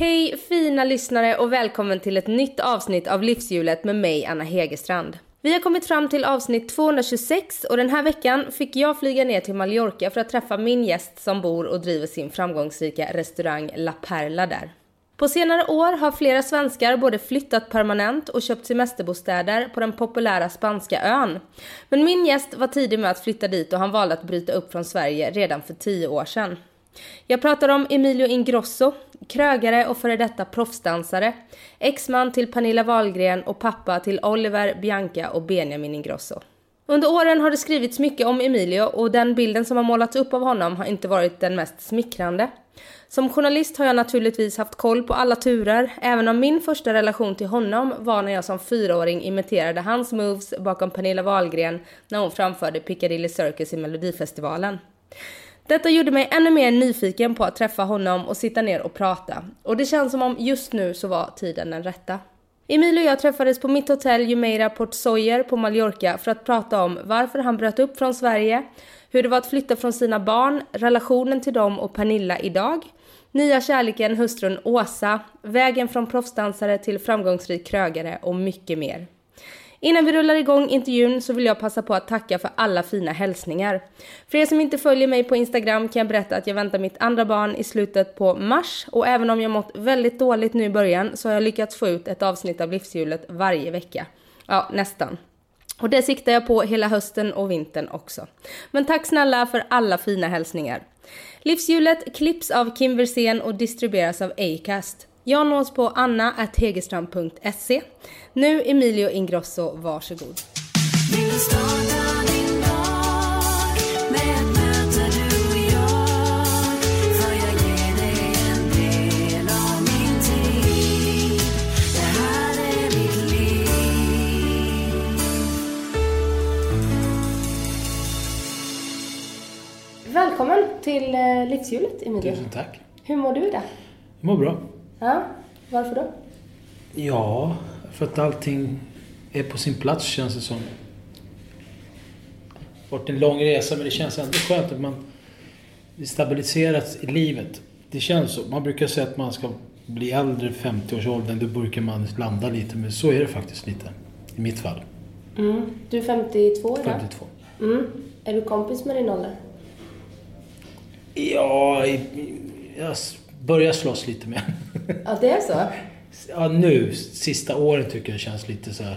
Hej fina lyssnare och välkommen till ett nytt avsnitt av Livshjulet med mig Anna Hegerstrand. Vi har kommit fram till avsnitt 226 och den här veckan fick jag flyga ner till Mallorca för att träffa min gäst som bor och driver sin framgångsrika restaurang La Perla där. På senare år har flera svenskar både flyttat permanent och köpt semesterbostäder på den populära spanska ön. Men min gäst var tidig med att flytta dit och han valde att bryta upp från Sverige redan för 10 år sedan. Jag pratar om Emilio Ingrosso, krögare och före detta proffsdansare, exman till Pernilla Wahlgren och pappa till Oliver, Bianca och Benjamin Ingrosso. Under åren har det skrivits mycket om Emilio och den bilden som har målats upp av honom har inte varit den mest smickrande. Som journalist har jag naturligtvis haft koll på alla turer, även om min första relation till honom var när jag som fyraåring imiterade hans moves bakom Pernilla Wahlgren när hon framförde Piccadilly Circus i Melodifestivalen. Detta gjorde mig ännu mer nyfiken på att träffa honom och sitta ner och prata. Och det känns som om just nu så var tiden den rätta. Emil och jag träffades på mitt hotell Jumeira Port Soyer på Mallorca för att prata om varför han bröt upp från Sverige, hur det var att flytta från sina barn, relationen till dem och Pernilla idag, nya kärleken hustrun Åsa, vägen från proffsdansare till framgångsrik krögare och mycket mer. Innan vi rullar igång intervjun så vill jag passa på att tacka för alla fina hälsningar. För er som inte följer mig på Instagram kan jag berätta att jag väntar mitt andra barn i slutet på mars och även om jag mått väldigt dåligt nu i början så har jag lyckats få ut ett avsnitt av livshjulet varje vecka. Ja, nästan. Och det siktar jag på hela hösten och vintern också. Men tack snälla för alla fina hälsningar. Livshjulet klipps av Kim Versén och distribueras av Acast. Jag nås på anna.hegerstrand.se. Nu Emilio Ingrosso, varsågod. Välkommen till eh, Livshjulet, Emilio. Tusen tack. Hur mår du idag? Jag mår bra. Ja, varför då? Ja, för att allting är på sin plats känns det som. Det har varit en lång resa men det känns ändå skönt att man är stabiliserat i livet. Det känns så. Man brukar säga att man ska bli äldre, 50-årsåldern, då brukar man landa lite. Men så är det faktiskt lite. I mitt fall. Mm. Du är 52 idag? 52. Mm. Är du kompis med din ålder? Ja, jag börjar slåss lite med Ja, det är så? Ja, nu, sista åren tycker jag känns lite så här.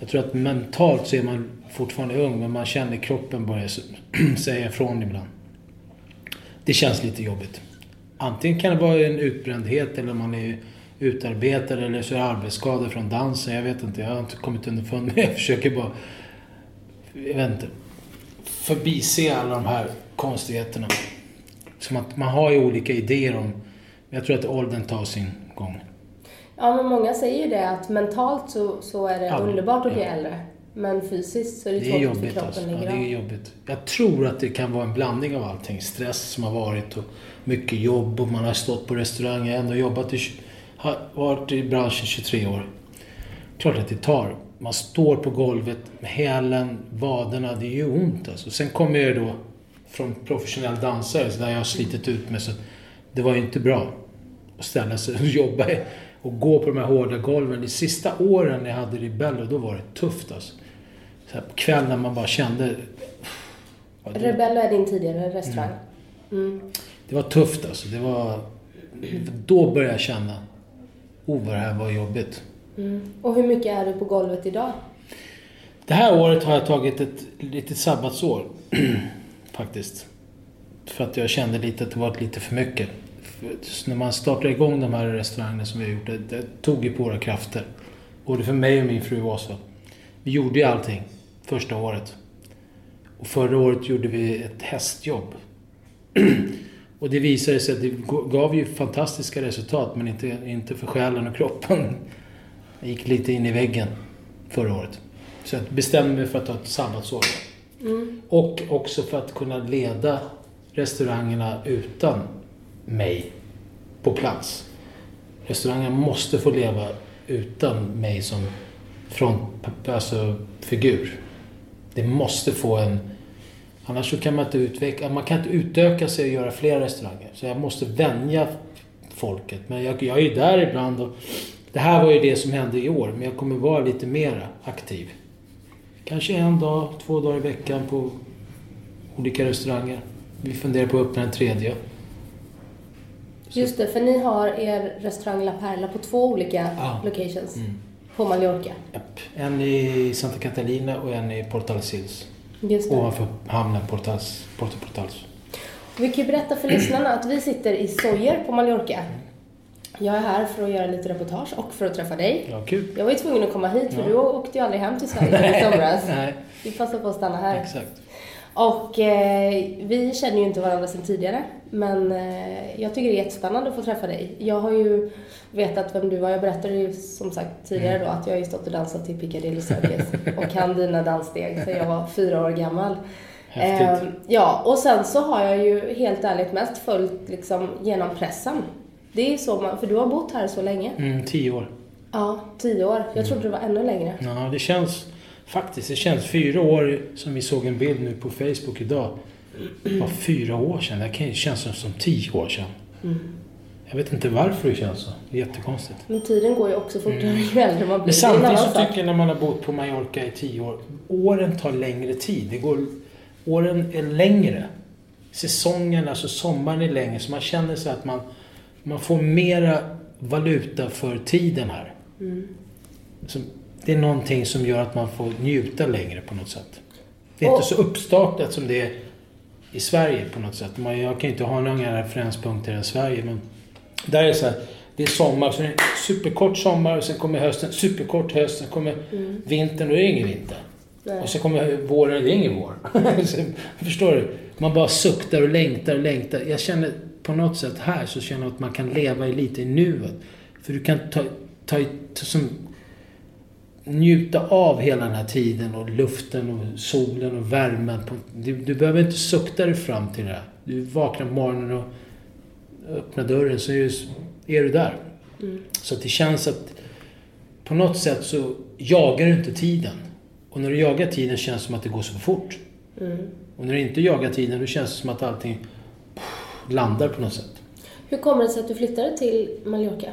Jag tror att mentalt så är man fortfarande ung, men man känner kroppen börjar säga ifrån ibland. Det känns lite jobbigt. Antingen kan det vara en utbrändhet eller man är utarbetad eller så är det arbetsskador från dansen. Jag vet inte, jag har inte kommit underfund med Jag försöker bara... Jag vet inte. Förbise alla de här konstigheterna. Som att man har ju olika idéer om... Jag tror att åldern tar sin gång. Ja, men många säger ju det att mentalt så, så är det Ja, underbart att bli ja. äldre. Men fysiskt så är det, Det är för jobbigt kroppen alltså. Ja, det är jobbigt. Jag tror att det kan vara en blandning av allting. Stress som har varit och mycket jobb och man har stått på restaurang. Jag har ändå jobbat i, har varit i branschen 23 år. Klart att det tar. Man står på golvet med hälen, vaderna. Det gör ont alltså. Sen kommer jag då från professionell dansare så där jag har slitit ut mig. Så det var ju inte bra att ställa sig och jobba och gå på de här hårda golven. De sista åren jag hade Ribello, då var det tufft alltså. Så här på kvällen när man bara kände... Ja, det, Rebello är din tidigare restaurang. Mm. det var tufft alltså. Det var... Då började jag känna... Oh, vad det här var jobbigt. Mm. Och hur mycket är du på golvet idag? Det här året har jag tagit ett litet sabbatsår. faktiskt. För att jag kände lite att det var lite för mycket. För när man startar igång de här restaurangerna som vi har gjort, det, det tog ju på våra krafter. Både för mig och min fru Åsa. Vi gjorde ju allting första året. Och förra året gjorde vi ett hästjobb. och det visade sig att det gav ju fantastiska resultat, men inte, inte för själen och kroppen. Jag gick lite in i väggen förra året. Så jag bestämde mig för att ta ett sabbatsår. Mm. Och också för att kunna leda restaurangerna utan mig på plats. Restaurangerna måste få leva utan mig som front, alltså figur. Det måste få en... Annars så kan man inte utveckla... Man kan inte utöka sig och göra fler restauranger. Så jag måste vänja folket. Men jag, jag är ju där ibland och det här var ju det som hände i år, men jag kommer vara lite mera aktiv. Kanske en dag, två dagar i veckan på olika restauranger. Vi funderar på att öppna en tredje. Just det, för ni har er restaurang La Perla på två olika Ja. locations. Mm. På Mallorca. Japp. En i Santa Catalina och en i Portal Sils. Just det. Ovanför hamnen Portals, Porto Portals. Vi kan ju berätta för lyssnarna att vi sitter i Sojer på Mallorca. Jag är här för att göra lite reportage och för att träffa dig. Ja, kul. Jag var ju tvungen att komma hit för Ja. du åkte ju aldrig hem till Sverige i somras. Nej, Vi passade på att stanna här. exakt. Och eh, vi känner ju inte varandra sedan tidigare. Men eh, jag tycker det är jättespännande att få träffa dig. Jag har ju vetat vem du var. Jag berättade ju som sagt tidigare då att jag har ju stått och dansat till Piccadilly Circus och kan dina danssteg sedan jag var fyra år gammal. Häftigt. Eh, ja, och sen så har jag ju helt ärligt mest följt liksom genom pressen. Det är så man, för du har bott här så länge. Mm, tio år. Ja, tio år. Jag trodde det var ännu längre. Ja, det känns faktiskt. Det känns fyra år som vi såg en bild nu på Facebook idag. Det var fyra år sedan. Det känns som, som tio år sedan. Jag vet inte varför det känns så. Det är jättekonstigt. Men tiden går ju också fortare ju äldre man blir. Men samtidigt så tycker jag när man har bott på Mallorca i tio år. Åren tar längre tid. Det går, åren är längre. Säsongen, alltså sommaren är längre. Så man känner sig att man, man får mera valuta för tiden här. Mm. Så det är någonting som gör att man får njuta längre på något sätt. Det är Och- inte så uppstartat som det är i Sverige på något sätt. Man, jag kan ju inte ha några referenspunkter än Sverige men där är det så här. Det är sommar, så är det en superkort sommar och sen kommer hösten, superkort höst, sen kommer Mm. vintern och det är ingen vinter. Nej. Och sen kommer våren och det är ingen vår. Förstår du? Man bara suktar och längtar och längtar. Jag känner på något sätt här så känner jag att man kan leva i lite i nuet. För du kan ta, ta, ta som, njuta av hela den här tiden och luften och solen och värmen. På, du, du behöver inte sukta dig fram till det. Du vaknar på morgonen och öppnar dörren så är du, är du där. Mm. Så att det känns att på något sätt så jagar du inte tiden. Och när du jagar tiden känns det som att det går så fort. Mm. Och när du inte jagar tiden då känns det som att allting landar på något sätt. Hur kommer det sig att du flyttade till Mallorca?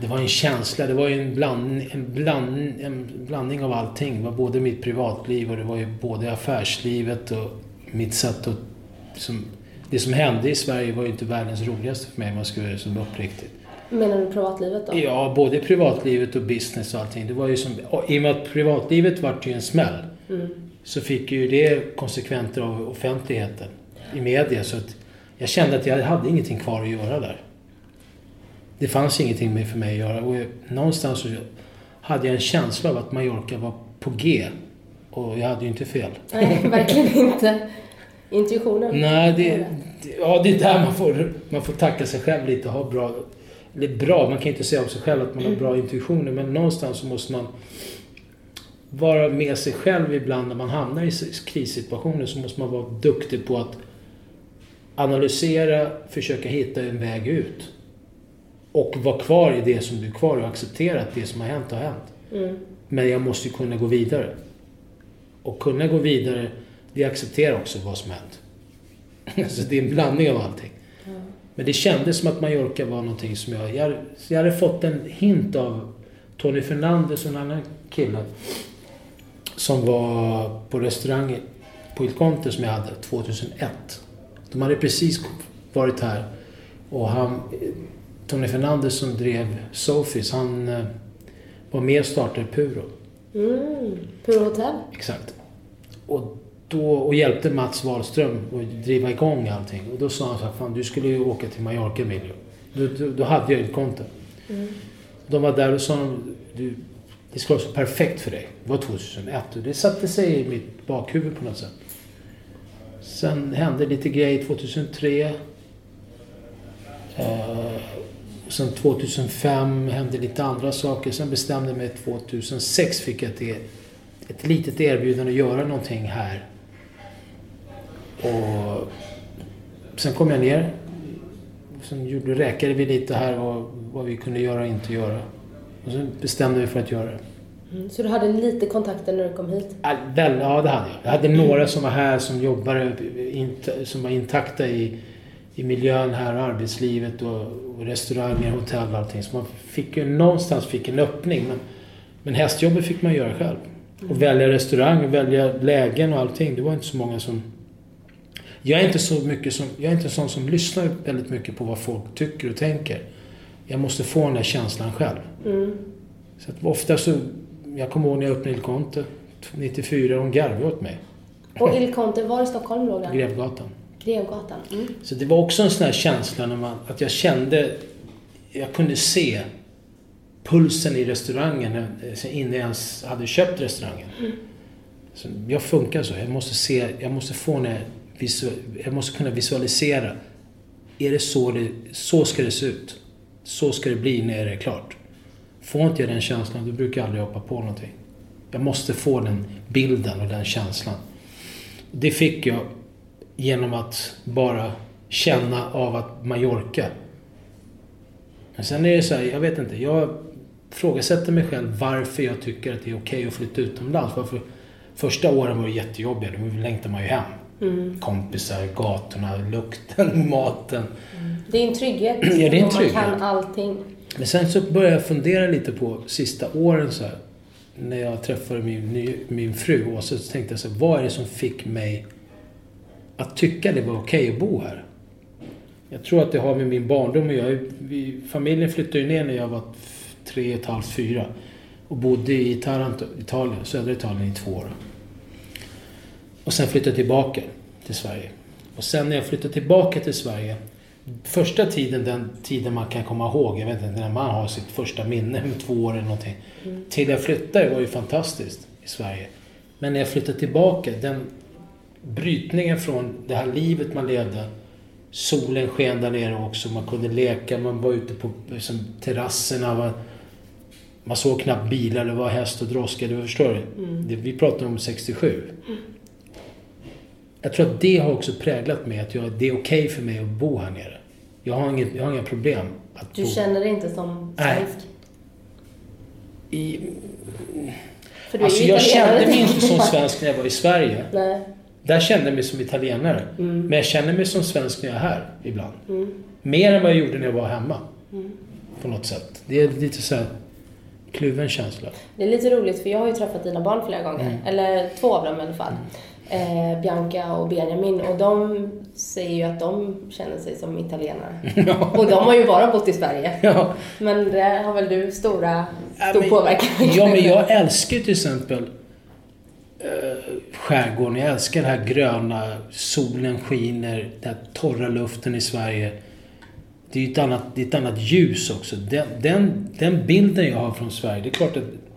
Det var en känsla, det var ju en, bland, en, bland, en blandning av allting. Det var både mitt privatliv och det var ju både affärslivet och mitt sätt att... Som, det som hände i Sverige var ju inte världens roligaste för mig om man ska vara så uppriktigt. Menar du privatlivet då? Ja, både privatlivet och business och allting. Det var ju som, I och med att privatlivet vart ju en smäll Mm. så fick ju det konsekvenser av offentligheten i media. Så att jag kände att jag hade ingenting kvar att göra där. Det fanns ingenting för mig att göra. Och jag, någonstans så hade jag en känsla av att Mallorca var på G. Och jag hade ju inte fel. Nej, verkligen inte. Intuitionen? Nej, det, det, ja, det är där man får, man får tacka sig själv lite och ha bra... Eller bra, man kan inte säga om sig själv att man har bra intuitioner, men någonstans så måste man vara med sig själv ibland när man hamnar i krissituationer så måste man vara duktig på att analysera, försöka hitta en väg ut. Och vara kvar i det som du är kvar och acceptera att det som har hänt har hänt. Mm. Men jag måste ju kunna gå vidare. Och kunna gå vidare, det accepterar också vad som hänt. Så det är en blandning av allting. Ja. Men det kändes som att Mallorca var någonting som jag... Jag, jag hade fått en hint av Tony Fernandes och en annan kille som var på restaurangen på Il Conte som jag hade 2001. De hade precis varit här och han... Tony Fernandes som drev Sofis, han eh, var med och startade Puro. Mm. Puro Hotel? Exakt. Och, då, och hjälpte Mats Wahlström att driva igång allting. Och då sa han så här, fan du skulle ju åka till Mallorca Emilio. Då, då, då hade jag ett konto. Mm. De var där och sa du, det skulle vara så perfekt för dig. Det var 2001 och det satte sig i mitt bakhuvud på något sätt. Sen hände lite grejer 2003. Eh, sen 2005 hände lite andra saker. Sen bestämde jag mig 2006 fick jag ett, ett litet erbjudande att göra någonting här. Och sen kom jag ner. Sen gjorde, räkade vi lite här vad, vad vi kunde göra och inte göra. Och sen bestämde vi för att göra det. Mm. Så du hade lite kontakter när du kom hit? Väl, ja, det hade jag. Jag hade några som var här som jobbade, som var intakta i, i miljön här och arbetslivet och, och restauranger, hotell och allting. Så man fick ju någonstans fick en öppning. Men, men hästjobbet fick man göra själv. Och välja restaurang, välja lägen och allting. Det var inte så många som... Jag är inte så mycket som... Jag är inte sån som lyssnar väldigt mycket på vad folk tycker och tänker. Jag måste få den där känslan själv. Mm. Så att ofta så... Jag kommer ihåg när jag öppnade Il Conte 94, de garvade åt mig. Och Il Conte, var i Stockholm låg den? Grevgatan. Grevgatan. Mm. Så det var också en sån här känsla när man, att jag kände, jag kunde se pulsen i restaurangen innan jag ens hade köpt restaurangen. Mm. Så jag funkar så. Jag måste se, jag måste få när jag måste kunna visualisera. Är det så det, så ska det se ut. Så ska det bli när det är klart. Får inte jag den känslan, då brukar jag aldrig hoppa på någonting. Jag måste få den bilden och den känslan. Det fick jag genom att bara känna av att Mallorca. Men sen är det så här, jag vet inte. Jag frågasätter mig själv varför jag tycker att det är okej okay att flytta utomlands. Varför? Första åren var det jättejobbiga. Då längtar man ju hem. Mm. Kompisar, gatorna, lukten, maten. Mm. Det är en trygghet. Ja, det är en trygghet. Man kan allting. Men sen så började jag fundera lite på sista åren så här, När jag träffade min, min fru och så tänkte jag så här, vad är det som fick mig att tycka det var okej okay att bo här? Jag tror att det har med min barndom att göra. Familjen flyttade ju ner när jag var tre och ett halvt, fyra. Och bodde i Taranto, Italien, södra Italien i två år. Och sen flyttade jag tillbaka till Sverige. Och sen när jag flyttade tillbaka till Sverige, första tiden, den tiden man kan komma ihåg, jag vet inte, när man har sitt första minne med två år eller någonting. Mm. Till jag flyttade var ju fantastiskt i Sverige. Men när jag flyttade tillbaka, den brytningen från det här livet man levde Solen sken där nere också, man kunde leka, man var ute på liksom, terrasserna. Man, man såg knappt bilar, det var häst och droska, du förstår du? Mm. Det, vi pratar om 67. Mm. Jag tror att det har också präglat mig, att jag, det är okej okay för mig att bo här nere. Jag har, inget, jag har inga problem att Du bo. känner dig inte som svensk? I, alltså jag kände mig inte som svensk när jag var i Sverige. Nej. Där kände jag mig som italienare. Mm. Men jag känner mig som svensk när jag är här ibland. Mm. Mer än vad jag gjorde när jag var hemma. Mm. På något sätt. Det är lite så här kluven känsla. Det är lite roligt för jag har ju träffat dina barn flera gånger. Mm. Eller två av dem i alla fall. Eh, Bianca och Benjamin. Och de säger ju att de känner sig som italienare. Ja. Och de har ju bara bott i Sverige. Ja. Men där har väl du stora, stor ja, påverkan? Ja, men jag älskar till exempel eh, skärgården. Jag älskar det här gröna, solen skiner, den torra luften i Sverige. Det är ju ett annat, det är ett annat ljus också. Den, den, den bilden jag har från Sverige, det är klart att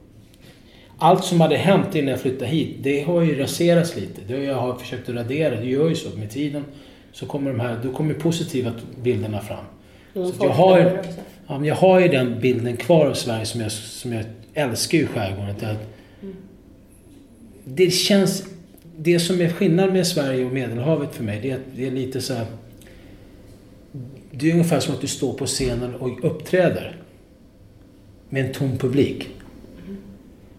allt som hade hänt innan jag flyttade hit, det har ju raserats lite. Det har jag har försökt att radera. Det gör ju så med tiden. Så kommer de här, då kommer positiva bilderna fram. Mm, så jag, har ja, jag har ju den bilden kvar av Sverige som jag, som jag älskar i skärgården. Att, mm. Det känns det som är skillnad med Sverige och Medelhavet för mig, det är att det är lite så här, Det är ungefär som att du står på scenen och uppträder. Med en tom publik.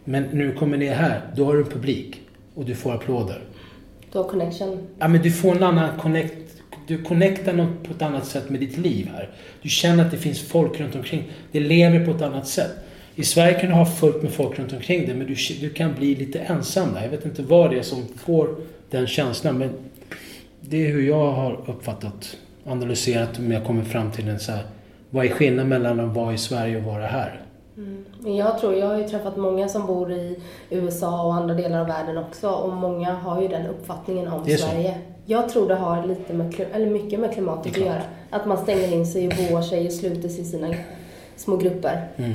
Men när du kommer ner här, då har du en publik. Och du får applåder. Du har connection? Ja, men du får en annan connect. Du connectar något på ett annat sätt med ditt liv här. Du känner att det finns folk runt omkring. Det lever på ett annat sätt. I Sverige kan du ha fullt med folk runt omkring dig men du, du kan bli lite ensam där. Jag vet inte vad det är som får den känslan men det är hur jag har uppfattat, analyserat om jag kommer fram till en så här, vad är skillnaden mellan att vara i Sverige och vara här? Mm. Jag tror, jag har ju träffat många som bor i USA och andra delar av världen också och många har ju den uppfattningen om Sverige. Jag tror det har lite med, eller mycket med klimatet att göra. Att man stänger in sig och boar sig och sluter sig i sina små grupper. Mm.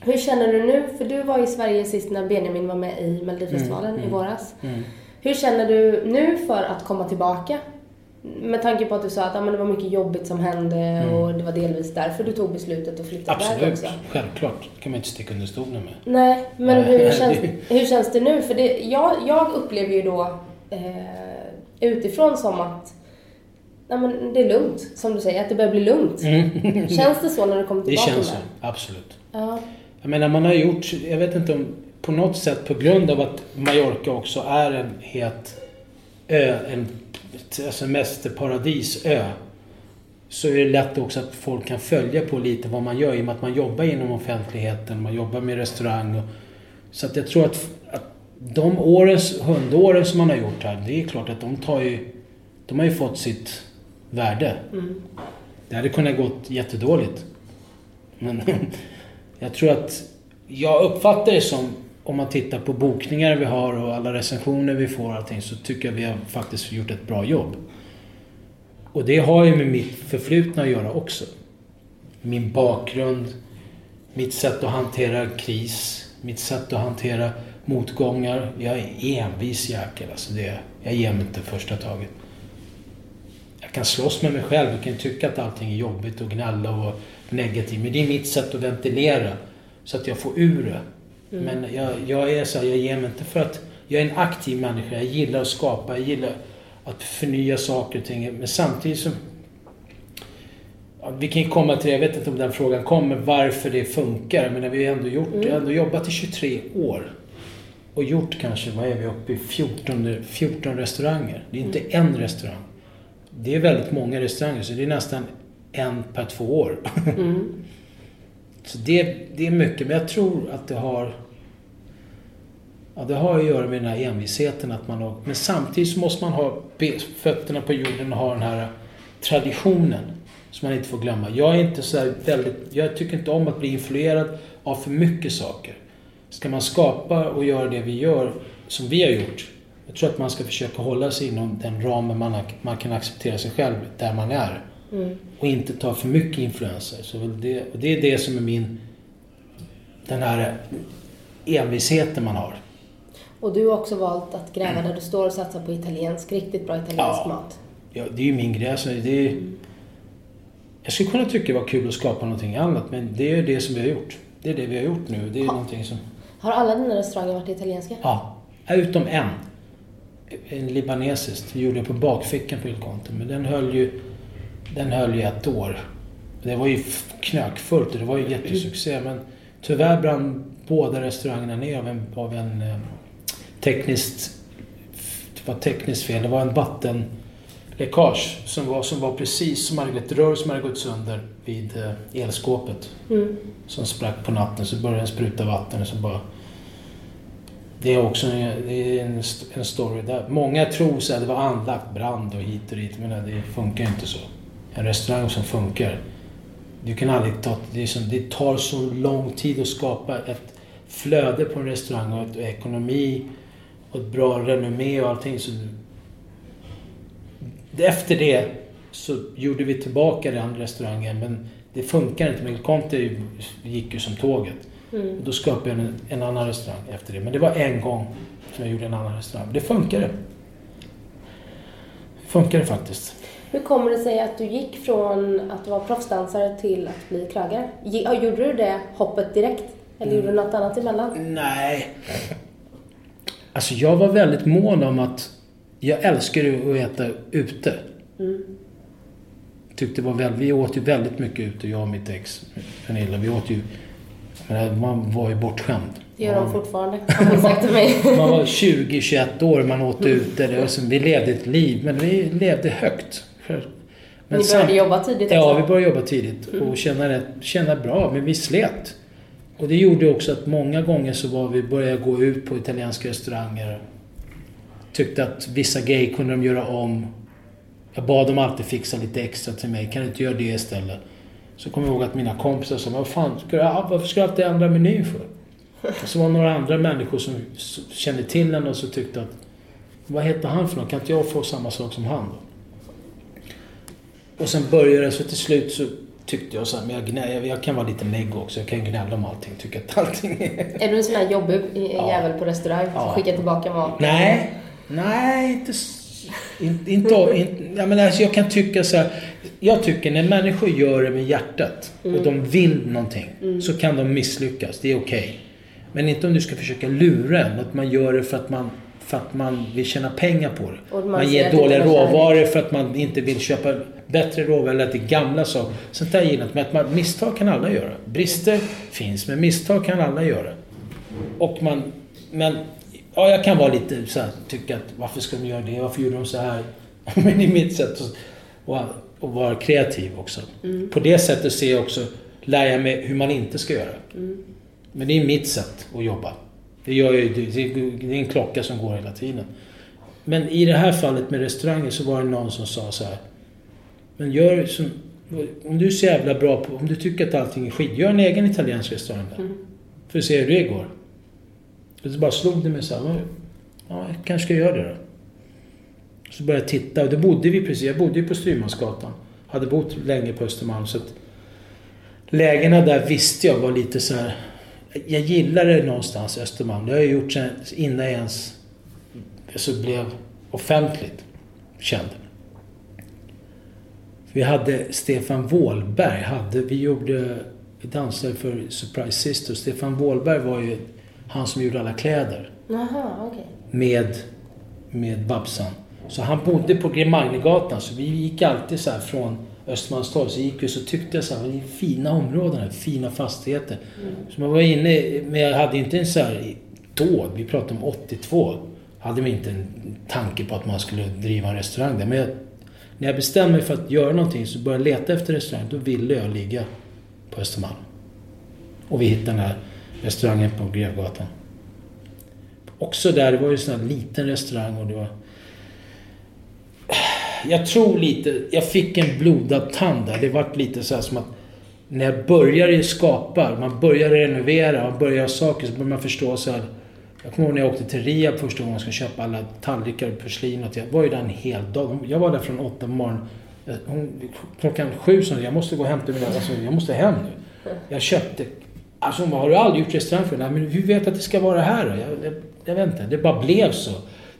Hur känner du nu? För du var i Sverige sist när Benjamin var med i Melodifestivalen mm, i mm, våras. Mm. Hur känner du nu för att komma tillbaka? Med tanke på att du sa att ja, men det var mycket jobbigt som hände mm. och det var delvis därför du tog beslutet att flytta Absolut, iväg också. självklart. Det kan man inte sticka under stolen med. Nej, men hur, känns, hur känns det nu? För det, jag, jag upplever ju då eh, utifrån som att Nej, men det är lugnt, som du säger, att det börjar bli lugnt. Mm. Känns det så när du kommer tillbaka? Det känns så, absolut. Ja. Jag menar, man har gjort, jag vet inte om, på något sätt på grund av att Mallorca också är en het ö, en alltså semesterparadisö. så är det lätt också att folk kan följa på lite vad man gör i och med att man jobbar inom offentligheten, man jobbar med restaurang. Och, så att jag tror att, att de årens, hundåren som man har gjort här, det är klart att de tar ju... De har ju fått sitt värde. Mm. Det hade kunnat gått jättedåligt. Men jag tror att... Jag uppfattar det som, om man tittar på bokningar vi har och alla recensioner vi får och allting, så tycker jag vi har faktiskt gjort ett bra jobb. Och det har ju med mitt förflutna att göra också. Min bakgrund, mitt sätt att hantera kris, mitt sätt att hantera motgångar. Jag är envis jäkel alltså. Det, jag ger mig inte första taget. Jag kan slåss med mig själv. Jag kan tycka att allting är jobbigt och gnälla och negativt. Men det är mitt sätt att ventilera. Så att jag får ur det. Mm. Men jag, jag är så här, jag ger mig inte för att jag är en aktiv människa. Jag gillar att skapa. Jag gillar att förnya saker och ting. Men samtidigt så... Ja, vi kan ju komma till det, jag vet inte om den frågan kommer, varför det funkar. Men vi har ändå gjort mm. Jag har ändå jobbat i 23 år. Och gjort kanske, vad är vi uppe i, 14, 14 restauranger. Det är inte mm. en restaurang. Det är väldigt många restauranger, så det är nästan en per två år. Mm. så det, det är mycket, men jag tror att det har Ja, det har att göra med den här envisheten. Att man har, men samtidigt så måste man ha fötterna på jorden och ha den här traditionen. Som man inte får glömma. Jag är inte så väldigt... Jag tycker inte om att bli influerad av för mycket saker. Ska man skapa och göra det vi gör, som vi har gjort. Jag tror att man ska försöka hålla sig inom den ramen man, man kan acceptera sig själv, där man är. Mm. Och inte ta för mycket influenser. Så det, och det är det som är min... Den här envisheten man har. Och du har också valt att gräva där du står och satsa på italiensk, riktigt bra italiensk ja. mat. Ja, det är ju min grej. Alltså, det är, jag skulle kunna tycka det var kul att skapa någonting annat, men det är det som vi har gjort. Det är det vi har gjort nu. Det är ha. som... Har alla dina restauranger varit italienska? Ja, utom en. En libanesisk. Vi gjorde det på bakfickan på Il Conte, men den höll ju, den höll ju ett år. Det var ju knökfullt och det var ju jättesuccé, men tyvärr brann båda restaurangerna ner av en, av en eh, tekniskt, det var tekniskt fel. Det var en vattenläckage som var, som var precis som hade ett rör som hade gått sönder vid eh, elskåpet. Mm. Som sprack på natten så började den spruta vatten och så bara... Det är också en, det är en, en story där. Många tror att det var anlagt brand och hit och dit men det funkar inte så. En restaurang som funkar du kan aldrig ta... Det, som, det tar så lång tid att skapa ett flöde på en restaurang och, ett, och ekonomi och ett bra renommé och allting. Så efter det så gjorde vi tillbaka den restaurangen men det funkar inte. Men Conte gick ju som tåget. Mm. Och då skapade jag en, en, annan restaurang efter det. Men det var en gång som jag gjorde en annan restaurang. Det funkade. Funkade faktiskt. Hur kommer det sig att du gick från att vara proffsdansare till att bli krögare? Gjorde du det hoppet direkt? Eller gjorde du något annat emellan? Nej. Alltså jag var väldigt mån om att... Jag älskar att äta ute. Mm. Tyckte var väl, vi åt ju väldigt mycket ute, jag och mitt ex Pernilla. Vi åt ju... Man var ju bortskämd. Det gör de fortfarande, har sagt mig. man var 20-21 år, man åt ute. Det var vi levde ett liv, men vi levde högt. Men Ni började jobba tidigt också? Ja, vi började jobba tidigt och mm. känna, känna bra, men vi slet. Och det gjorde också att många gånger så var vi började gå ut på italienska restauranger. Tyckte att vissa grejer kunde de göra om. Jag bad dem alltid fixa lite extra till mig. Kan du inte göra det istället? Så kommer jag ihåg att mina kompisar sa, vad fan, ska du, varför ska du alltid ändra menyn för? Och så var det några andra människor som kände till henne och så tyckte att, vad heter han för något? Kan inte jag få samma sak som han då? Och sen började det, så till slut så tyckte jag så här, men jag, gnä, jag kan vara lite negg också. Jag kan gnälla om allting. Tycka att allting är... Är du en sån här jobbig ja. jävel på restaurang? Ja. Skicka tillbaka mat? Nej. Nej, inte... Inte, inte, inte jag, menar, alltså jag kan tycka så här, Jag tycker när människor gör det med hjärtat mm. och de vill någonting mm. så kan de misslyckas. Det är okej. Okay. Men inte om du ska försöka lura en. Att man gör det för att man för att man vill tjäna pengar på det. Man, man ger dåliga råvaror för att man inte vill köpa bättre det är gamla saker. Sånt där gillar Men att man, misstag kan alla göra. Brister finns, men misstag kan alla göra. Och man... Men ja, jag kan vara lite så här, tycka att varför ska de göra det? Varför gjorde de så här? men i mitt sätt att och vara kreativ också. På det sättet ser jag också, lär jag mig hur man inte ska göra. Men det är mitt sätt att jobba. Det, gör jag, det är en klocka som går hela tiden. Men i det här fallet med restauranger så var det någon som sa så här. Men gör som, om du är så jävla bra på, om du tycker att allting är skit, gör en egen italiensk restaurang där. För att se hur det går. Och så bara slog det mig så här, "Men, ja, jag kanske ska göra det då. Så började jag titta och då bodde vi precis, jag bodde ju på Styrmansgatan. Hade bott länge på Östermalm så att lägena där visste jag var lite så här. Jag gillade det någonstans Östermalm. Det har jag gjort sen innan jag ens så blev offentligt känd. Vi hade Stefan Wåhlberg, hade, vi gjorde, vi dansade för Surprise Sisters. Stefan Wåhlberg var ju han som gjorde alla kläder Jaha, okej. med, med Babsan. Så han bodde på Gremagnegatan så vi gick alltid så här från Östermalmstorg så gick vi så tyckte jag så här, det är fina områden här, fina fastigheter. Så man var inne, men jag hade inte en så här, då, vi pratade om 82, hade vi inte en tanke på att man skulle driva en restaurang där. Men jag, när jag bestämde mig för att göra någonting så började jag leta efter restaurang, då ville jag ligga på Östermalm. Och vi hittade den här restaurangen på Grevgatan. Också där, det var ju en sån här liten restaurang och det var... Jag tror lite, jag fick en blodad tand där. Det vart lite så här som att när jag började skapa, man börjar renovera, man börjar göra saker så börjar man förstå så här. Jag kommer ihåg när jag åkte till Riab första gången och skulle köpa alla tallrikar och porslin. och Jag var ju där en hel dag. Jag var där från åtta på morgonen. Eh, hon, klockan sju sa hon, jag måste gå och hämta mina, alltså, jag måste hem nu. Jag köpte, alltså hon bara, har du aldrig gjort restaurang för Nej men hur vet du att det ska vara här då? Jag, jag, jag vet inte, det bara blev så.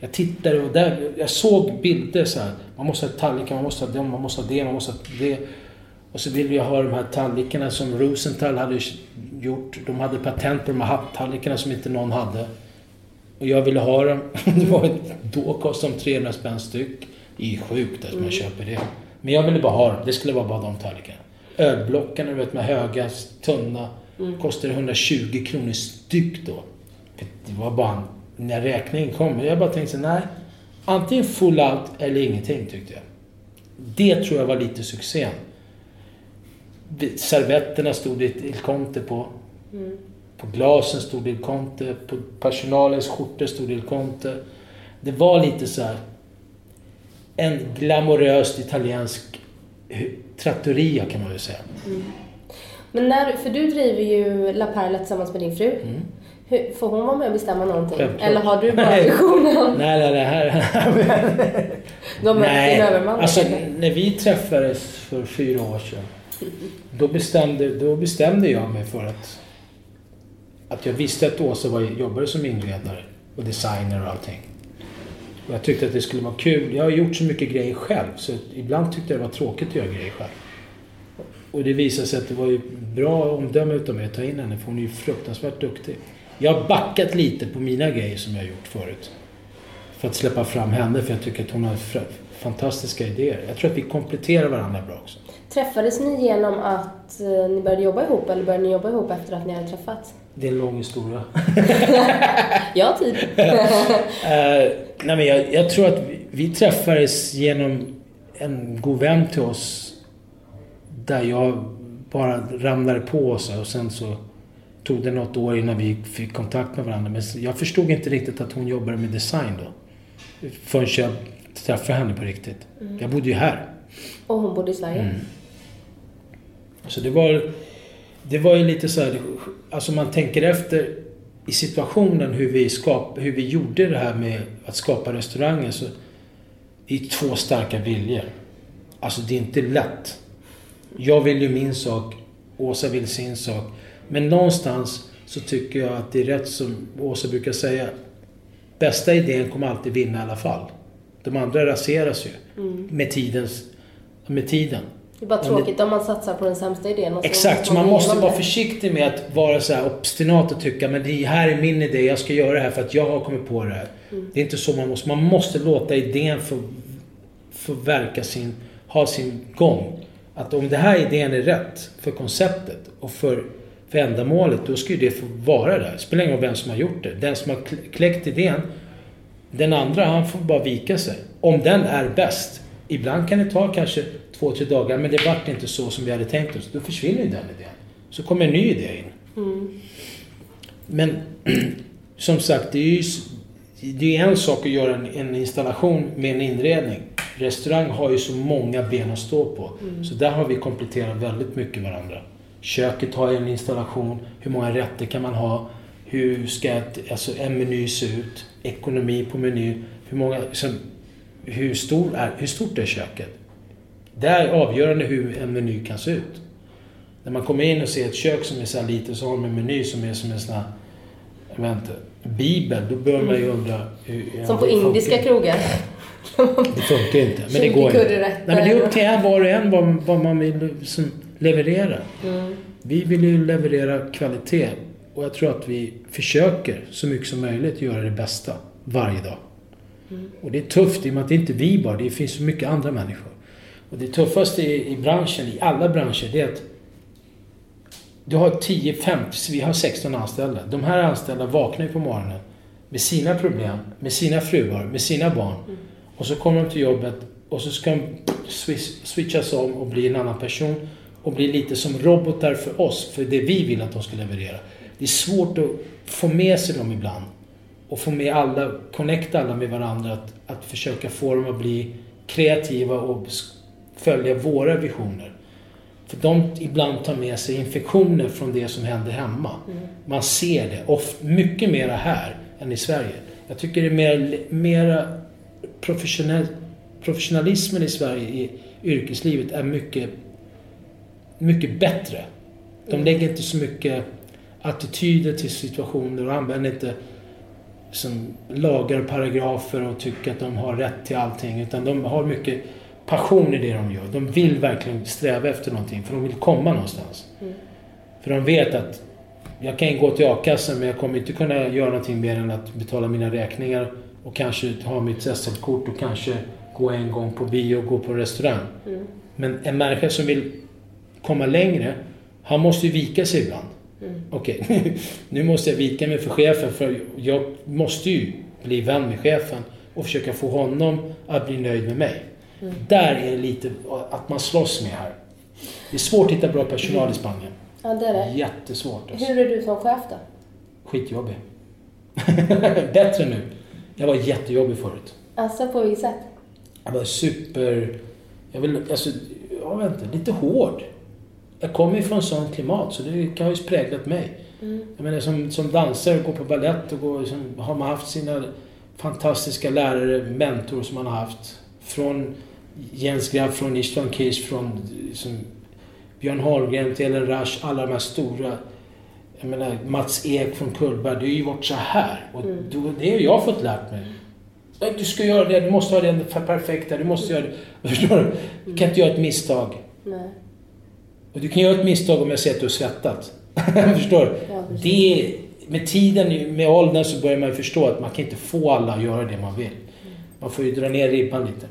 Jag tittade och där, jag såg bilder så här. Man måste ha tallrikar, man måste ha det, man måste ha det, man måste ha det. Och så ville jag ha de här tallrikarna som Rosenthal hade gjort. De hade patent på de här hattallrikarna som inte någon hade. Och jag ville ha dem. Det var då kostade de 300 spänn styck. Det är ju sjukt att man köper det. Men jag ville bara ha dem. Det skulle vara bara de tallrikarna. Ölblockarna, du vet, med höga, tunna. Kostade 120 kronor styck då. Det var bara... När räkningen kom, jag bara tänkte så nej. Antingen full out eller ingenting tyckte jag. Det tror jag var lite succén. Servetterna stod det Il Conte på. På glasen stod det Il Conte. På personalens skjortor stod det Il Conte. Det var lite så här en glamoröst italiensk trattoria kan man väl säga. Men när, för du driver ju La Perla tillsammans med din fru. Hur, får hon vara med och bestämma någonting? Självklart. Eller har du bara Nej. visionen? Nej, nej, det här... Din Nej, alltså när vi träffades för fyra år sedan. Då bestämde, då bestämde jag mig för att... Att jag visste att Åsa var, jobbade som inredare och designer och allting. Och jag tyckte att det skulle vara kul. Jag har gjort så mycket grejer själv så ibland tyckte jag det var tråkigt att göra grejer själv. Och det visade sig att det var ju bra omdöme utav mig att ta in henne för hon är ju fruktansvärt duktig. Jag har backat lite på mina grejer som jag har gjort förut. För att släppa fram henne för jag tycker att hon har fantastiska idéer. Jag tror att vi kompletterar varandra bra också. Träffades ni genom att eh, ni började jobba ihop eller började ni jobba ihop efter att ni hade träffats? Det är en lång historia. Har tid. Eh, nej men jag, jag tror att vi, vi träffades genom en god vän till oss. Där jag bara ramlade på oss och sen så tog det något år innan vi fick kontakt med varandra. Men jag förstod inte riktigt att hon jobbade med design då. Förrän jag träffade henne på riktigt. Jag bodde ju här. Och hon bodde i Sverige. Mm. Så det var, det var ju lite så här, alltså man tänker efter i situationen hur vi, skap, hur vi gjorde det här med att skapa restaurangen så det är två starka viljor. Alltså det är inte lätt. Jag vill ju min sak, Åsa vill sin sak. Men någonstans så tycker jag att det är rätt som Åsa brukar säga. Bästa idén kommer alltid vinna i alla fall. De andra raseras ju med, tidens, med tiden. Det är bara tråkigt om man satsar på den sämsta idén. Och så Exakt, så man måste vara det. försiktig med att vara så här obstinat och tycka men det här är min idé, jag ska göra det här för att jag har kommit på det här. Det är inte så man måste. Man måste låta idén få, få verka sin, ha sin gång. Att om den här idén är rätt för konceptet och för, för ändamålet, då ska ju det få vara där. Det spelar ingen roll vem som har gjort det. Den som har kl- kläckt idén, den andra han får bara vika sig. Om den är bäst. Ibland kan det ta kanske två, tre dagar, men det vart inte så som vi hade tänkt oss. Då försvinner ju den idén. Så kommer en ny idé in. Mm. Men som sagt, det är ju det är en sak att göra en, en, installation med en inredning. Restaurang har ju så många ben att stå på. Mm. Så där har vi kompletterat väldigt mycket varandra. Köket har ju en installation. Hur många rätter kan man ha? Hur ska ett, alltså en meny se ut? Ekonomi på menyn. Hur, många, liksom, hur, stor är, hur stort är köket? Det är avgörande hur en meny kan se ut. När man kommer in och ser ett kök som är så här litet så har de en meny som är som en sån här, jag vet inte, bibel. Då börjar man ju undra hur... Som på indiska krogar. Det funkar inte. Men det går inte. Nej, men det är upp till en var och en vad, vad man vill liksom leverera. Mm. Vi vill ju leverera kvalitet. Och jag tror att vi försöker så mycket som möjligt göra det bästa varje dag. Mm. Och det är tufft i och med att det inte är vi bara, det finns så mycket andra människor. Och det tuffaste i, i branschen, i alla branscher, det är att du har 10, 15, vi har 16 anställda. De här anställda vaknar ju på morgonen med sina problem, med sina fruar, med sina barn. Mm. Och så kommer de till jobbet och så ska de switchas om och bli en annan person och bli lite som robotar för oss, för det vi vill att de ska leverera. Det är svårt att få med sig dem ibland och få med alla, connecta alla med varandra, att, att försöka få dem att bli kreativa och följa våra visioner. För de ibland tar med sig infektioner från det som händer hemma. Mm. Man ser det, oft, mycket mera här än i Sverige. Jag tycker det är mer, mera professionell, professionalismen i Sverige i yrkeslivet är mycket, mycket bättre. De Mm. lägger inte så mycket attityder till situationer och använder inte som lagar och paragrafer och tycker att de har rätt till allting. Utan de har mycket passion i det de gör. De vill verkligen sträva efter någonting för de vill komma någonstans. Mm. För de vet att jag kan gå till a-kassan men jag kommer inte kunna göra någonting mer än att betala mina räkningar och kanske ha mitt SL-kort och kanske gå en gång på bio och gå på restaurang. Mm. Men en människa som vill komma längre, han måste ju vika sig ibland. Mm. Okej, nu måste jag vika mig för chefen för jag måste ju bli vän med chefen och försöka få honom att bli nöjd med mig. Mm. Där är det lite att man slåss med här. Det är svårt att hitta bra personal i Spanien. Ja, det är det. Jättesvårt. Alltså. Hur är du som chef då? Skitjobbig. Bättre nu. Jag var jättejobbig förut. Alltså på vilket sätt? Jag var super... Jag vill, alltså, jag vet inte, lite hård. Jag kommer ju från sånt klimat så det kan ju präglat mig. Mm. Jag menar som, som dansare, gå på ballett och gå, som, har man haft sina fantastiska lärare, mentor som man har haft. Från Jens Grabb, från Istvan Kiss, från som, Björn Holmgren till Ellen Rush, alla de här stora. Jag menar Mats Ek från Kullberg, det har ju varit så här. Och Mm. då, det har jag fått lärt mig. Du ska göra det, du måste ha det perfekta, du måste göra det. Förstår du? Du kan inte göra ett misstag. Nej. Och du kan göra ett misstag om jag ser att du har svettat. Förstår du? Ja, det, med tiden, med åldern så börjar man förstå att man kan inte få alla att göra det man vill. Man får ju dra ner ribban lite.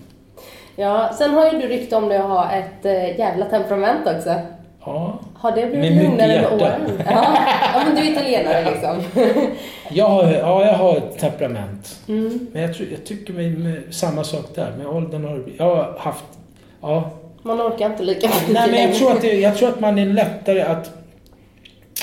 Ja, sen har ju du rykte om dig att ha ett äh, jävla temperament också. Ja. Har det blivit Med lugnare med åren? Ja. ja, men du är italienare liksom. Jag har, ja, jag har ett temperament. Mm. Men jag, jag tycker mig med samma sak där. Med åldern har Jag har haft... Ja. Man orkar inte lika mycket Nej, men jag tror, att det, jag tror att man är lättare att...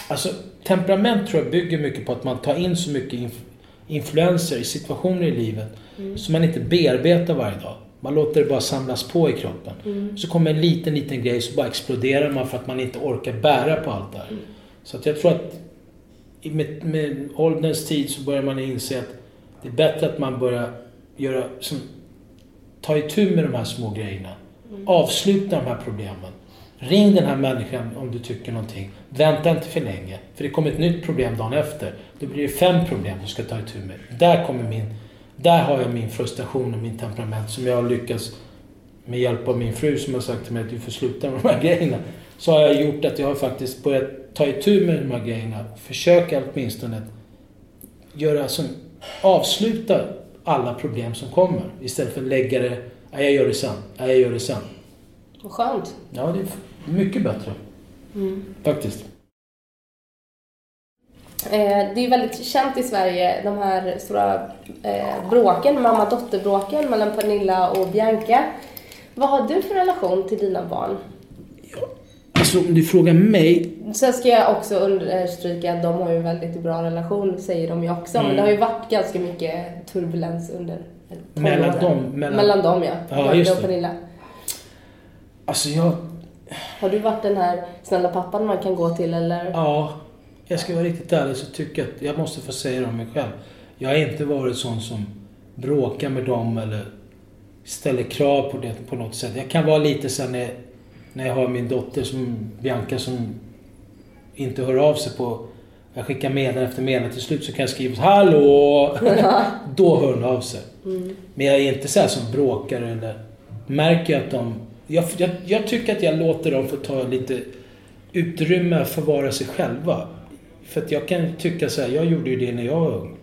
Alltså, temperament tror jag bygger mycket på att man tar in så mycket inf- influenser i situationer i livet Mm. som man inte bearbetar varje dag. Man låter det bara samlas på i kroppen. Mm. Så kommer en liten, liten grej så bara exploderar man för att man inte orkar bära på allt det här. Mm. Så att jag tror att med, med ålderns tid så börjar man inse att det är bättre att man börjar göra, som, ta itu med de här små grejerna. Mm. Avsluta de här problemen. Ring den här människan om du tycker någonting. Vänta inte för länge. För det kommer ett nytt problem dagen efter. Då blir det fem problem du ska ta itu med. Där kommer min... Där har jag min frustration och min temperament som jag har lyckats med hjälp av min fru som har sagt till mig att du får sluta med de här grejerna. Så har jag gjort att jag har faktiskt börjat ta itu med de här grejerna. Försöka åtminstone göra som, avsluta alla problem som kommer. Istället för att lägga det, "Nej, jag gör det sen, Nej, jag gör det sen. Vad skönt. Ja, det är mycket bättre Mm. faktiskt. Eh, det är väldigt känt i Sverige, de här stora eh, bråken, mamma-dotter-bråken mellan Pernilla och Bianca. Vad har du för relation till dina barn? Alltså om du frågar mig. Sen ska jag också understryka att de har ju en väldigt bra relation, säger de ju också. Mm. Men det har ju varit ganska mycket turbulens under Mellan dem, mellan- mellan dem ja. Ja, Bianca just och det. Pernilla. Alltså jag... Har du varit den här snälla pappan man kan gå till eller? Ja, jag ska vara riktigt ärlig så tycker jag att jag måste få säga det om mig själv. Jag har inte varit sån som bråkar med dem eller ställer krav på det på något sätt. Jag kan vara lite här när, när jag har min dotter som Bianca som inte hör av sig på... Jag skickar meddelande efter meddelande. Till slut så kan jag skriva Hallå! Då hör hon av sig. Men jag är inte så som bråkar eller... Märker jag att de... Jag, jag, jag tycker att jag låter dem få ta lite utrymme för att vara sig själva. För att jag kan tycka så här, jag gjorde ju det när jag var ung.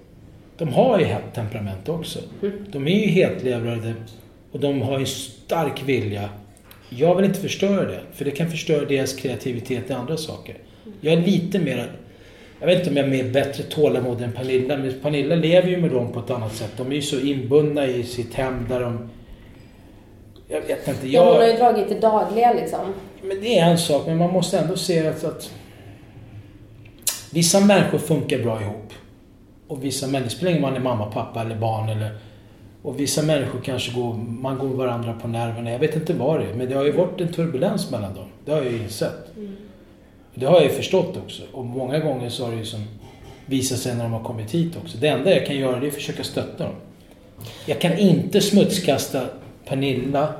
De har ju hett temperament också. De är ju hetlevrade och de har ju stark vilja. Jag vill inte förstöra det, för det kan förstöra deras kreativitet i andra saker. Jag är lite mer... Jag vet inte om jag är mer bättre tålamod än Pernilla, men Pernilla lever ju med dem på ett annat sätt. De är ju så inbundna i sitt hem där de... Jag vet inte, Ja, hon har jag... ju dragit det dagliga liksom. Men det är en sak, men man måste ändå se att, att vissa människor funkar bra ihop. Och vissa människor, spelar ingen roll om man är mamma, pappa eller barn eller... Och vissa människor kanske går, man går varandra på nerverna. Jag vet inte vad det är, men det har ju varit en turbulens mellan dem. Det har jag ju insett. Det har jag ju förstått också. Och många gånger så har det ju som visat sig när de har kommit hit också. Det enda jag kan göra det är att försöka stötta dem. Jag kan inte smutskasta Pernilla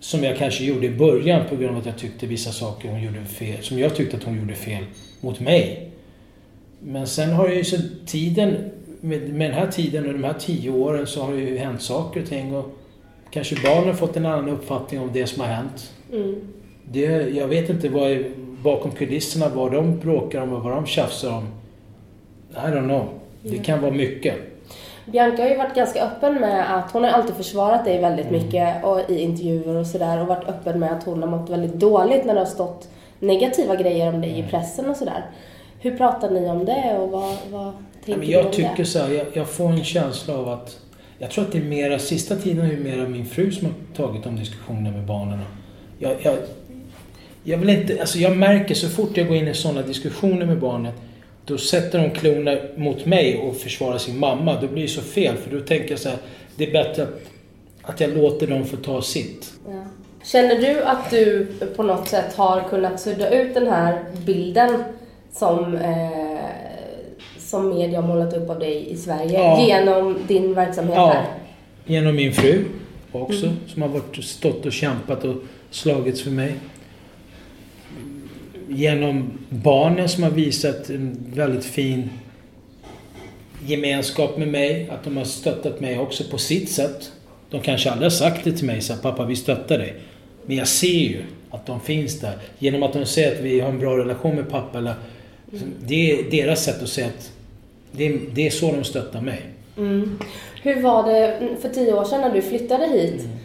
som jag kanske gjorde i början på grund av att jag tyckte vissa saker hon gjorde fel, som jag tyckte att hon gjorde fel mot mig. Men sen har ju så tiden, med, med den här tiden och de här tio åren så har det ju hänt saker och ting och kanske barnen har fått en annan uppfattning om det som har hänt. Mm. Det, jag vet inte vad bakom kulisserna, vad de bråkar om och vad de tjafsar om. I don't know. Det kan vara mycket. Bianca har ju varit ganska öppen med att hon har alltid försvarat dig väldigt Mm. mycket och i intervjuer och sådär och varit öppen med att hon har mått väldigt dåligt när det har stått negativa grejer om dig Mm. i pressen och sådär. Hur pratar ni om det och vad, vad tänker men du jag om tycker det? så här, jag, jag får en känsla av att... Jag tror att det är mera, sista tiden är det mera min fru som har tagit de diskussionerna med barnen. Jag, jag, jag vill inte, alltså jag märker så fort jag går in i sådana diskussioner med barnet, då sätter de klorna mot mig och försvarar sin mamma. Då blir det så fel, för då tänker jag så här, det är bättre att, att jag låter dem få ta sitt. Ja. Känner du att du på något sätt har kunnat sudda ut den här bilden som, eh, som media har målat upp av dig i Sverige Ja. genom din verksamhet Ja, här? genom min fru också, som har varit, stått och kämpat och slagits för mig. Genom barnen som har visat en väldigt fin gemenskap med mig, att de har stöttat mig också på sitt sätt. De kanske aldrig har sagt det till mig, så pappa vi stöttar dig. Men jag ser ju att de finns där. Genom att de säger att vi har en bra relation med pappa. Eller, Det är deras sätt att säga att det är, det är så de stöttar mig. Mm. Hur var det för tio år sedan när du flyttade hit? Mm.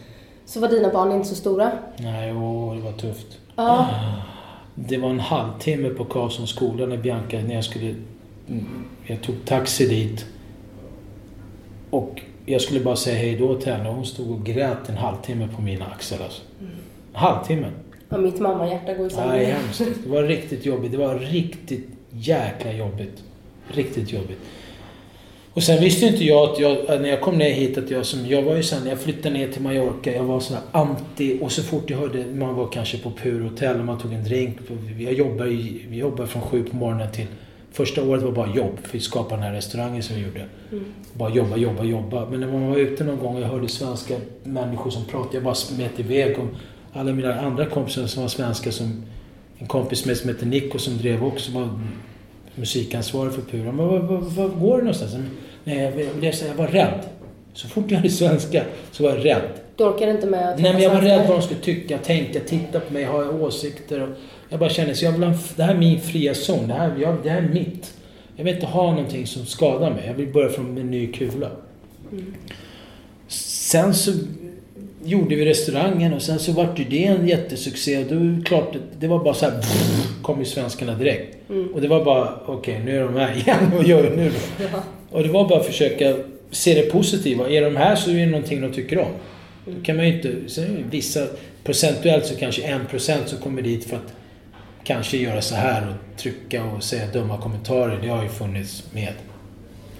Så var dina barn inte så stora? Nej, åh, det var tufft. Ja. Det var en halvtimme på Karlssons skola när Bianca, när jag skulle... mm, Jag tog taxi dit. Och jag skulle bara säga hej då till henne och hon stod och grät en halvtimme på mina axlar alltså. En halvtimme. ja mitt mammahjärta går ju Nej, sönder. hemskt. Det var riktigt jobbigt. Det var riktigt jäkla jobbigt. Riktigt jobbigt. Och sen visste inte jag att jag, när jag kom ner hit, att jag som, jag var ju sen när jag flyttade ner till Mallorca, jag var sån här anti, och så fort jag hörde, man var kanske på Pur hotell och man tog en drink. Jag jobbar vi jobbar från sju på morgonen till, första året var bara jobb, för att skapa den här restaurangen som vi gjorde. Bara jobba, jobba, jobba. Men när man var ute någon gång och jag hörde svenska människor som pratade, jag bara smet iväg om alla mina andra kompisar som var svenska som en kompis med som heter Nico som drev också var musikansvarig för Pura. Men var, var, var går du någonstans? Nej, jag, jag, jag, jag var rädd. Så fort jag hörde svenska så var jag rädd. Du orkar inte med att Nej, men jag var rädd vad de skulle tycka, tänka, titta på mig, ha åsikter. Och jag bara kände så jag vill ha, det här är min fria zon. Det här, jag, det här är mitt. Jag vill inte ha någonting som skadar mig. Jag vill börja från en ny kula. Sen så gjorde vi restaurangen och sen så vart ju det en jättesuccé. Och då klart, det- var bara så här, kom ju svenskarna direkt. Och det var bara, okej nu är de här igen, vad gör vi nu då? Och det var bara att försöka se det positiva. Är de här så är det någonting de tycker om. Då kan man ju inte... Sen vissa... Procentuellt så kanske en procent som kommer dit för att kanske göra så här och trycka och säga dumma kommentarer. Det har ju funnits med.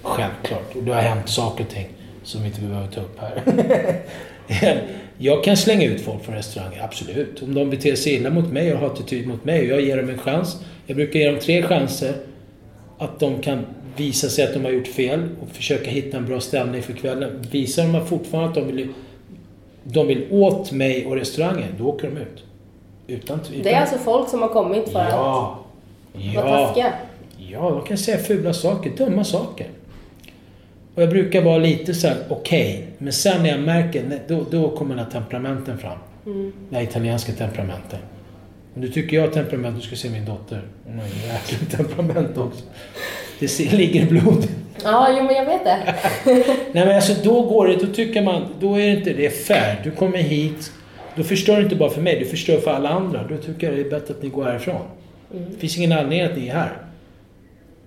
Självklart. Och det har hänt saker och ting som vi inte behöver ta upp här. jag kan slänga ut folk från restauranger, absolut. Om de beter sig illa mot mig och har attityd mot mig och jag ger dem en chans. Jag brukar ge dem tre chanser att de kan visa sig att de har gjort fel och försöka hitta en bra stämning för kvällen. Visar de fortfarande att de vill, de vill åt mig och restaurangen, då åker de ut. Utan, utan... Det är alltså folk som har kommit för ja, att ja, vara taskiga? Ja, de kan säga fula saker, dumma saker. Och jag brukar vara lite så okej. Okay. Men sen när jag märker, då, då kommer den här temperamenten fram. Mm. Den här italienska temperamenten. Om du tycker jag har temperament, du ska se min dotter. Hon har ju jäkla temperament också. Det ligger i blodet. Ja, jo men jag vet det. Nej men alltså då går det, då tycker man, då är det inte det är fair. Du kommer hit, då förstör du inte bara för mig, du förstör för alla andra. Då tycker jag det är bättre att ni går härifrån. Mm. Det finns ingen anledning att ni är här.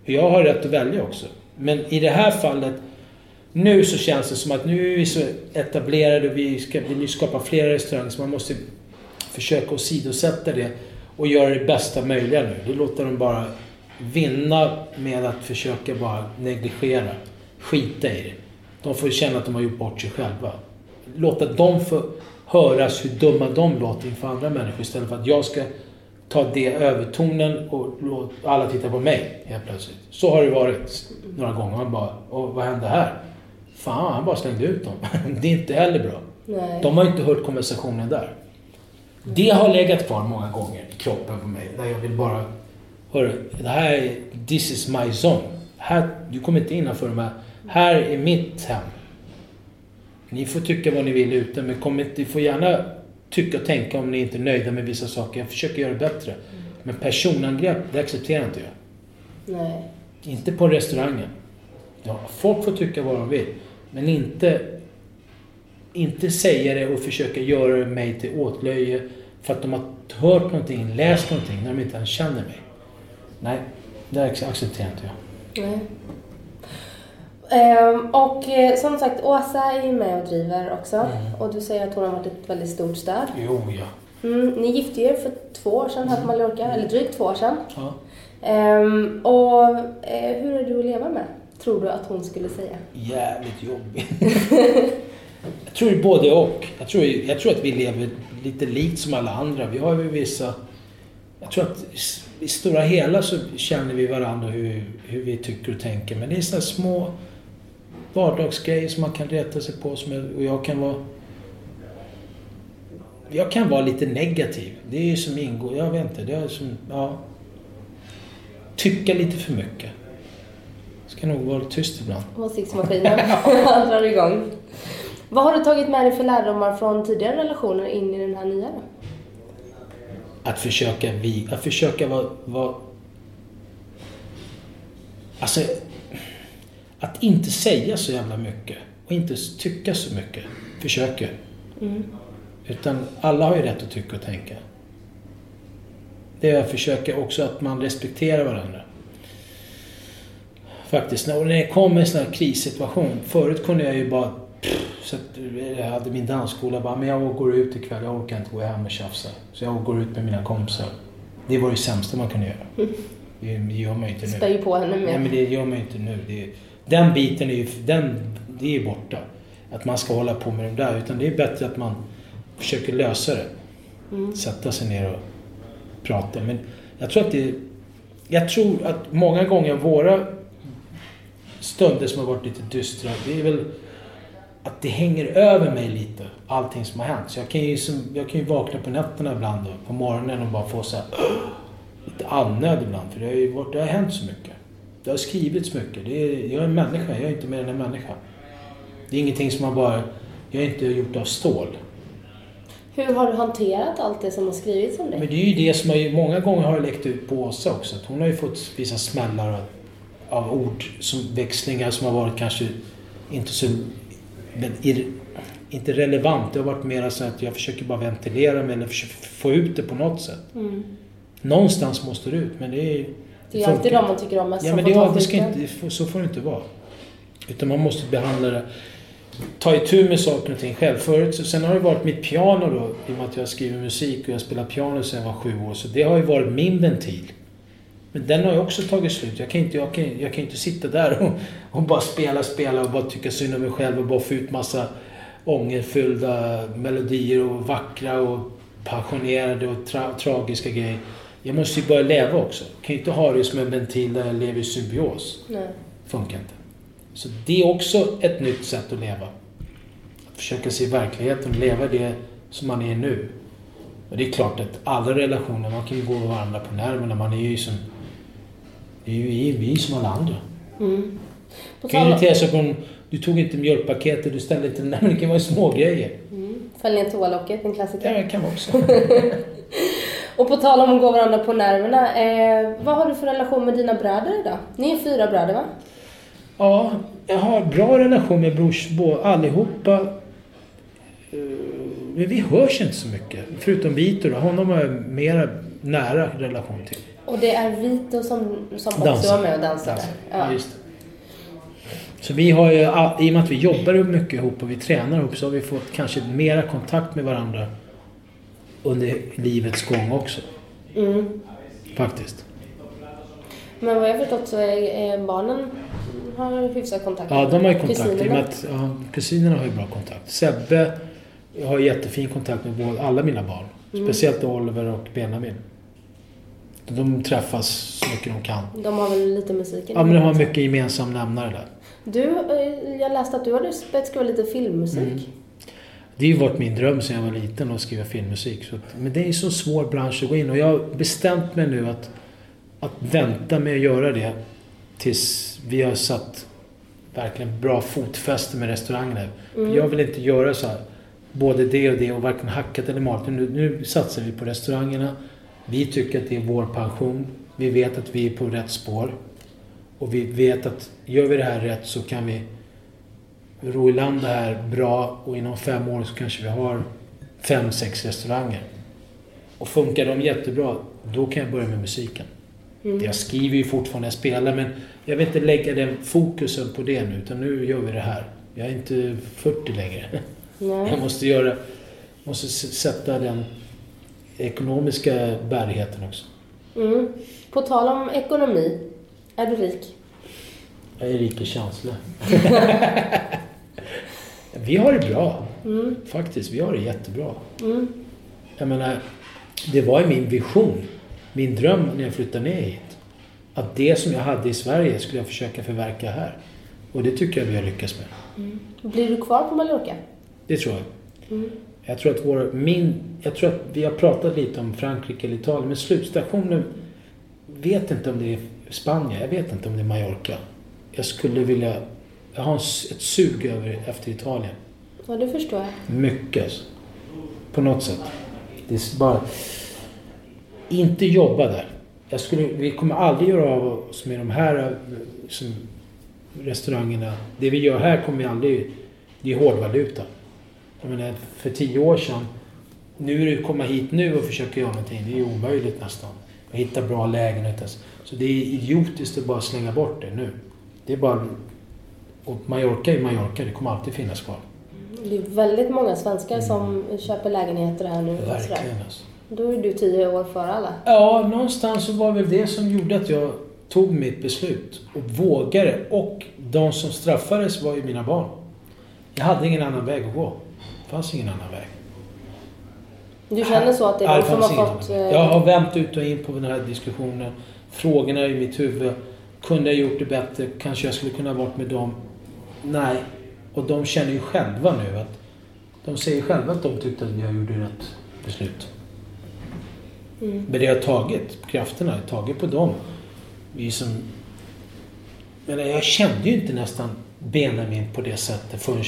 Jag har rätt att välja också. Men i det här fallet, nu så känns det som att nu är vi så etablerade och vi ska, vill skapa fler restauranger så man måste försöka åsidosätta det och göra det bästa möjliga nu. Det låter dem bara vinna med att försöka bara negligera, skita i det. De får känna att de har gjort bort sig själva. Låta dem få höras hur dumma de låter inför andra människor istället för att jag ska ta det övertonen och låta alla titta på mig helt plötsligt. Så har det varit några gånger. Man bara, och vad hände här? Fan, han bara slängde ut dem. det är inte heller bra. Nej. De har inte hört konversationen där. Det har legat kvar många gånger i kroppen på mig. Där jag vill bara... Hörru, det här är... This is my zone. Här, du kommer inte innanför de här. Här är mitt hem. Ni får tycka vad ni vill ute, men kom inte, ni får gärna tycka och tänka om ni inte är nöjda med vissa saker. Jag försöker göra det bättre. Men personangrepp, det accepterar inte jag. Nej. Inte på restaurangen. Ja, folk får tycka vad de vill. Men inte, inte säga det och försöka göra mig till åtlöje för att de har hört någonting, läst någonting när de inte ens känner mig. Nej, det accepterar inte jag. Nej. Um, och eh, som sagt, Åsa är ju med och driver också. Mm. Och du säger att hon har varit ett väldigt stort stöd. Jo, ja. Mm, ni gifte er för två år sedan här på Mallorca, eller drygt två år sedan. Ja. Um, och uh, hur är du att leva med? Tror du att hon skulle säga? Jävligt jobbig. jag tror både och. Jag tror, jag tror att vi lever lite likt som alla andra. Vi har ju vissa... Jag tror att i stora hela så känner vi varandra hur, hur vi tycker och tänker. Men det är sådana små vardagsgrejer som man kan reta sig på. Som jag, och jag kan vara... Jag kan vara lite negativ. Det är ju som ingår. Jag vet inte. Det är som... Ja. Tycka lite för mycket. Ska nog vara tyst ibland. Åsiktsmaskinen drar igång. Vad har du tagit med dig för lärdomar från tidigare relationer in i den här nya? Att försöka, vi, att försöka vara... vara alltså, att inte säga så jävla mycket och inte tycka så mycket. Försöker. Mm. Utan alla har ju rätt att tycka och tänka. Det är att försöka också att man respekterar varandra. Faktiskt, när det kommer en sån här krissituation. Förut kunde jag ju bara... så att jag hade min dansskola bara, men jag går ut ikväll, jag orkar inte gå hem och tjafsa. Så jag går ut med mina kompisar. Det var det sämsta man kunde göra. Det gör man ju inte nu. Spär ju på henne med. Nej men det gör man ju inte nu. Det, den biten är ju den, det är borta. Att man ska hålla på med det där. Utan det är bättre att man försöker lösa det. Mm. Sätta sig ner och prata. Men jag tror att det... Jag tror att många gånger våra stunder som har varit lite dystra, det är väl att det hänger över mig lite, allting som har hänt. Så jag kan ju, som, jag kan ju vakna på nätterna ibland och på morgonen och bara få så här, lite andnöd ibland. För det har ju varit, det har hänt så mycket. Det har skrivits mycket. Det är, jag är en människa, jag är inte mer än en människa. Det är ingenting som man bara... Jag är inte gjort av stål. Hur har du hanterat allt det som har skrivits om dig? Men det är ju det som har, många gånger har läckt ut på Åsa också. Hon har ju fått vissa smällar av, av ord, som har varit kanske inte så... inte relevant. Det har varit mer så att jag försöker bara ventilera mig eller få ut det på något sätt. Mm. Någonstans måste det ut, men det är det är alltid de man tycker om mest Ja, men det, ja, det ska inte, så får det inte vara. Utan man måste behandla det ta itu med saker och ting själv. Förut, så, sen har det varit mitt piano då, i och med att jag skriver musik och jag spelar piano sedan jag var sju år. Så det har ju varit min ventil. Men den har ju också tagit slut. Jag kan inte, jag kan, jag kan inte sitta där och, och bara spela, spela och bara tycka synd om mig själv och bara få ut massa ångerfyllda melodier och vackra och passionerade och tra tragiska grejer. Jag måste ju börja leva också. Jag kan ju inte ha det som en ventil där jag lever i symbios. Nej. Funkar inte. Så det är också ett nytt sätt att leva. Att försöka se verkligheten och leva det som man är nu. Och det är klart att alla relationer, man kan ju gå varandra på nerverna. Man är ju som... Det är ju vi, som alla andra. Mm. På kan ju irritera sig på Du tog inte mjölkpaketet, du ställde inte... Nej, men det kan vara små grejer. mm. Föll ner toalocket, en klassiker. Det kan vara också. Och på tal om att gå varandra på nerverna. Eh, vad har du för relation med dina bröder idag? Ni är fyra bröder va? Ja, jag har bra relation med brors allihopa. Eh, Men vi hörs inte så mycket. Förutom Vito då. Honom har jag mera nära relation till. Och det är Vito som, som också Dansar. var med och dansade? Dansar. Ja. Just. Så vi har ju, i och med att vi jobbar mycket ihop och vi tränar ihop så har vi fått kanske mera kontakt med varandra under livets gång också. Mm. Faktiskt. Men vad jag förstått så är, barnen har hyfsad kontakt Ja, de har ju kontakt. Kusinerna. att, ja, kusinerna har ju bra kontakt. Sebbe har jättefin kontakt med alla mina barn. Mm. Speciellt Oliver och Benjamin. De träffas så mycket de kan. De har väl lite musiken Ja, men de har mycket gemensam nämnare där. Du, eh, jag läste att du hade börjat skriva lite filmmusik. Mm. Det har ju varit min dröm sedan jag var liten att skriva filmmusik. Så att, men det är ju så svår bransch att gå in och jag har bestämt mig nu att, att vänta med att göra det tills vi har satt verkligen bra fotfäste med restaurangerna. Mm. Jag vill inte göra så här, både det och det och varken hackat eller malet. Nu, nu satsar vi på restaurangerna. Vi tycker att det är vår pension. Vi vet att vi är på rätt spår. Och vi vet att gör vi det här rätt så kan vi ro i land det här bra och inom fem år så kanske vi har fem, sex restauranger. Och funkar de jättebra, då kan jag börja med musiken. Mm. Jag skriver ju fortfarande, jag spelar, men jag vill inte lägga den fokusen på det nu, utan nu gör vi det här. Jag är inte 40 längre. Jag Nej. måste göra, måste sätta den ekonomiska bärigheten också. Mm. På tal om ekonomi. Är du rik? Jag är rik i känslor. vi har det bra, Mm. faktiskt. Vi har det jättebra. Mm. Jag menar, det var ju min vision, min dröm när jag flyttade ner hit. Att det som jag hade i Sverige skulle jag försöka förverkliga här. Och det tycker jag vi har lyckats med. Blir du kvar på Mallorca? Det tror jag. Mm. Jag tror att vår, min, jag tror att vi har pratat lite om Frankrike eller Italien, men slutstationen vet inte om det är Spanien, jag vet inte om det är Mallorca. Jag skulle vilja, jag har ett sug över efter Italien. Ja, det förstår jag. Mycket. alltså. På något sätt. Det är bara... Inte jobba där. Jag skulle, vi kommer aldrig göra av oss med de här eh, som, restaurangerna. Det vi gör här kommer vi aldrig... Det är hårdvaluta. Jag menar, för tio år sedan. Nu är komma hit nu och försöka göra någonting. Det är omöjligt nästan. Att hitta bra lägenheter. Så det är idiotiskt att bara slänga bort det nu. Det är bara... Och Mallorca är Mallorca. Det kommer alltid finnas kvar. Det är väldigt många svenskar som köper lägenheter här nu. Mm. Verkligen alltså. Då är du tio år före alla. Ja, någonstans så var väl det som gjorde att jag tog mitt beslut och vågade. Och de som straffades var ju mina barn. Jag hade ingen annan väg att gå. Fanns ingen annan väg. Du känner så att det är de som har fått... eh, Jag har vänt ut och in på den här diskussionen. Frågorna i mitt huvud. Kunde jag gjort det bättre? Kanske jag skulle kunna varit med dem? Nej. Och de känner ju själva nu att... De säger själva att de tyckte att jag gjorde rätt beslut. Mm. Men det har tagit, krafterna har tagit på dem. Vi som... Men jag kände ju inte nästan Benjamin på det sättet förrän...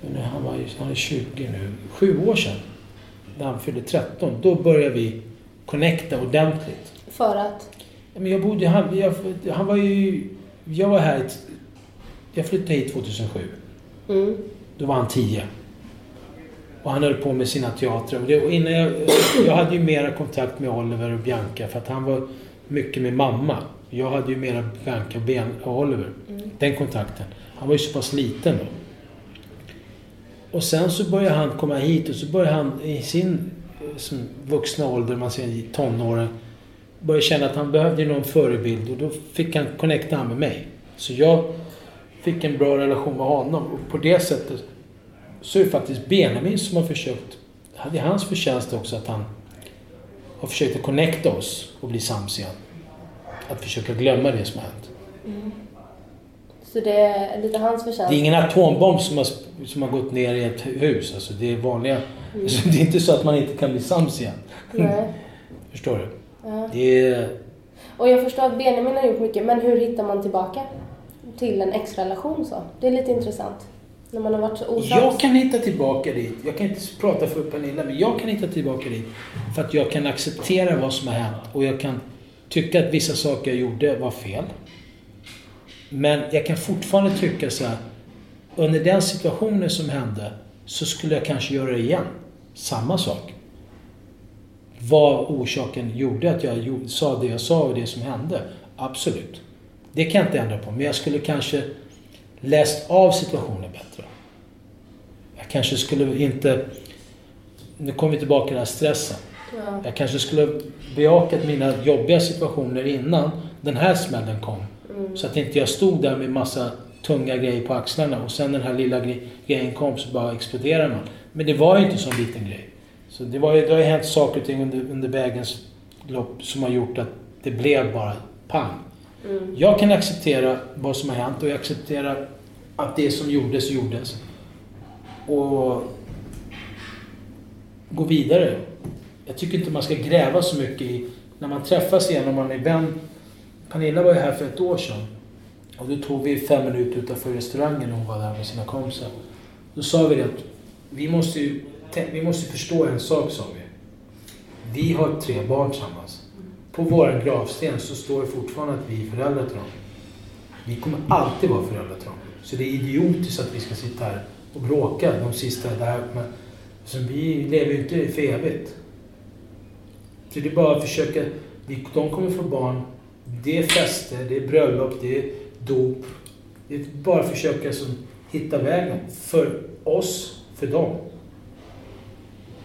men Han, var han är 20 nu. Sju år sedan. När han fyllde 13. Då började vi connecta ordentligt. För att... Men jag bodde... Han, jag, han var ju... Jag var här... Jag flyttade hit 2007. Mm. Då var han 10. Och han höll på med sina teatrar. Och det, och innan jag, jag hade ju mera kontakt med Oliver och Bianca för att han var mycket med mamma. Jag hade ju mera Bianca och Oliver. Mm. Den kontakten. Han var ju så pass liten då. Och sen så började han komma hit och så börjar han i sin eh, som vuxna ålder, man ser i tonåren, började känna att han behövde någon förebild och då fick han connecta han med mig. Så jag fick en bra relation med honom och på det sättet så är det faktiskt Benjamin som har försökt, det är hans förtjänst också att han har försökt att connecta oss och bli sams igen. Att försöka glömma det som har hänt. Mm. Så det är lite hans förtjänst? Det är ingen atombomb som har, som har gått ner i ett hus. Alltså det är vanliga... Mm. Alltså det är inte så att man inte kan bli sams igen. Nej. Förstår du? Ja. Det är... Och jag förstår att Benjamin har gjort mycket, men hur hittar man tillbaka till en extra relation så? Det är lite intressant. När man har varit så osams. Jag kan hitta tillbaka dit. Jag kan inte prata för Pernilla, men jag kan hitta tillbaka dit. För att jag kan acceptera vad som har hänt och jag kan tycka att vissa saker jag gjorde var fel. Men jag kan fortfarande tycka så här. Under den situationen som hände så skulle jag kanske göra det igen. Samma sak. Vad orsaken gjorde att jag sa det jag sa och det som hände. Absolut. Det kan jag inte ändra på. Men jag skulle kanske läst av situationen bättre. Jag kanske skulle inte... Nu kommer vi tillbaka till den här stressen. Ja. Jag kanske skulle bejakat mina jobbiga situationer innan den här smällen kom. Mm. Så att inte jag stod där med massa tunga grejer på axlarna och sen den här lilla grejen kom så bara exploderade man. Men det var ju inte så en liten grej. Så det, var ju, det har ju hänt saker och ting under, under vägens lopp som har gjort att det blev bara pang. Mm. Jag kan acceptera vad som har hänt och jag accepterar att det som gjordes, gjordes. Och gå vidare. Jag tycker inte man ska gräva så mycket i... När man träffas igen och man är vän. Pernilla var ju här för ett år sedan. Och då tog vi fem minuter utanför restaurangen och hon var där med sina kompisar. Då sa vi det att vi måste ju vi måste förstå en sak, sa vi. Vi har tre barn tillsammans. På vår gravsten så står det fortfarande att vi är föräldrar till dem. Vi kommer alltid vara föräldrar till dem. Så det är idiotiskt att vi ska sitta här och bråka de sista där. Men, så vi lever ju inte för evigt. Så det är bara att försöka. de kommer få barn. Det är fester, det är bröllop, det är dop. Det är bara att försöka som, hitta vägen. För oss, för dem.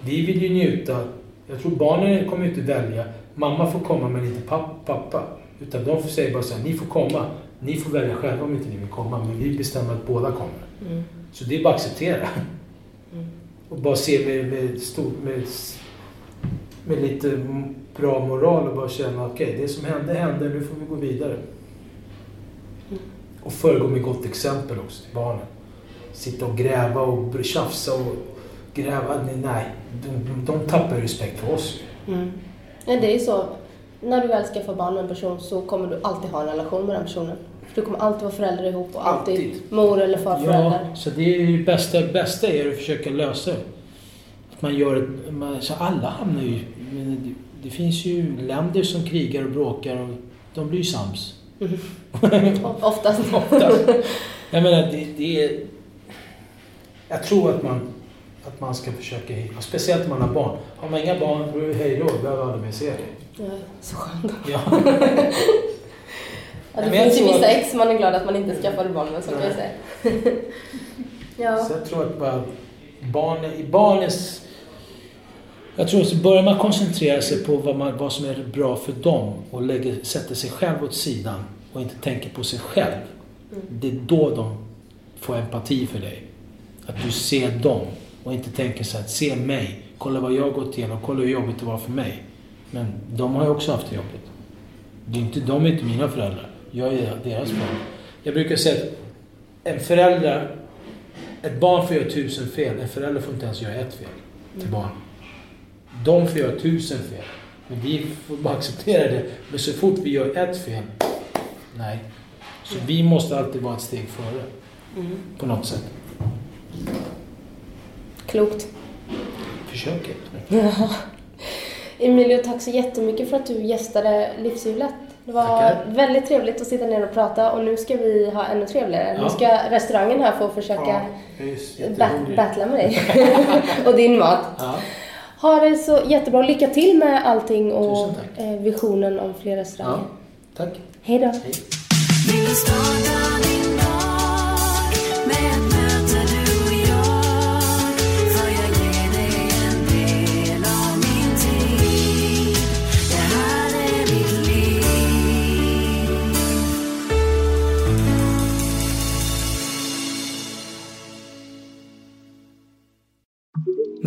Vi vill ju njuta. Jag tror barnen kommer inte välja. Mamma får komma men inte pappa. Utan de får säga bara så här, ni får komma. Ni får välja själva om inte ni vill komma. Men vi bestämmer att båda kommer. Mm. Så det är bara att acceptera. Mm. Och bara se med, med, stor, med, med lite bra moral och bara känna okej, okay, det som hände hände, nu får vi gå vidare. Och föregå med gott exempel också till barnen. Sitta och gräva och tjafsa och gräva. Nej, de, de tappar respekt för oss. Mm. Ja, det är så. När du väl skaffar barn med en person så kommer du alltid ha en relation med den personen. För du kommer alltid vara förälder ihop och alltid, alltid. mor eller farförälder. Ja, så det är ju bästa, bästa är att försöka lösa det. Att man gör ett, man, så alla hamnar ju... Det, finns ju länder som krigar och bråkar och de blir ju sams. Mm. Oftast. Oftast. Jag menar, det, det är... Jag tror att man att man ska försöka hitta, speciellt om man har barn. Har man inga barn, då är det hej då, behöver aldrig mer se dig. Ja, så skönt. Ja. ja, det finns ju vissa ex man är glad att man inte skaffade barn med, så kan jag säga. ja. Så jag tror att bara barn, i barnens... Jag tror att börjar man koncentrera sig på vad, man, vad som är bra för dem och lägger, sätter sig själv åt sidan och inte tänker på sig själv. Mm. Det är då de får empati för dig. Att du ser dem och inte tänker så här, se mig, kolla vad jag har gått igenom, kolla hur jobbigt det var för mig. Men de har ju också haft det jobbigt. Det är inte, de är inte mina föräldrar. Jag är deras barn. Jag brukar säga att en förälder, ett barn får göra tusen fel, en förälder får inte ens göra ett fel till barn. De får göra tusen fel. Men vi får bara acceptera det. Men så fort vi gör ett fel, nej. Så vi måste alltid vara ett steg före. Mm. På något sätt. Klokt. Försöket. Ja. Emilio, tack så jättemycket för att du gästade Livshjulet. Det var Tackar. väldigt trevligt att sitta ner och prata och nu ska vi ha ännu trevligare. Ja. Nu ska restaurangen här få försöka ja, battla med dig och din mat. Ja. Ha det så jättebra. Lycka till med allting och eh, visionen om fler restauranger. Ja. Tack. Hej då.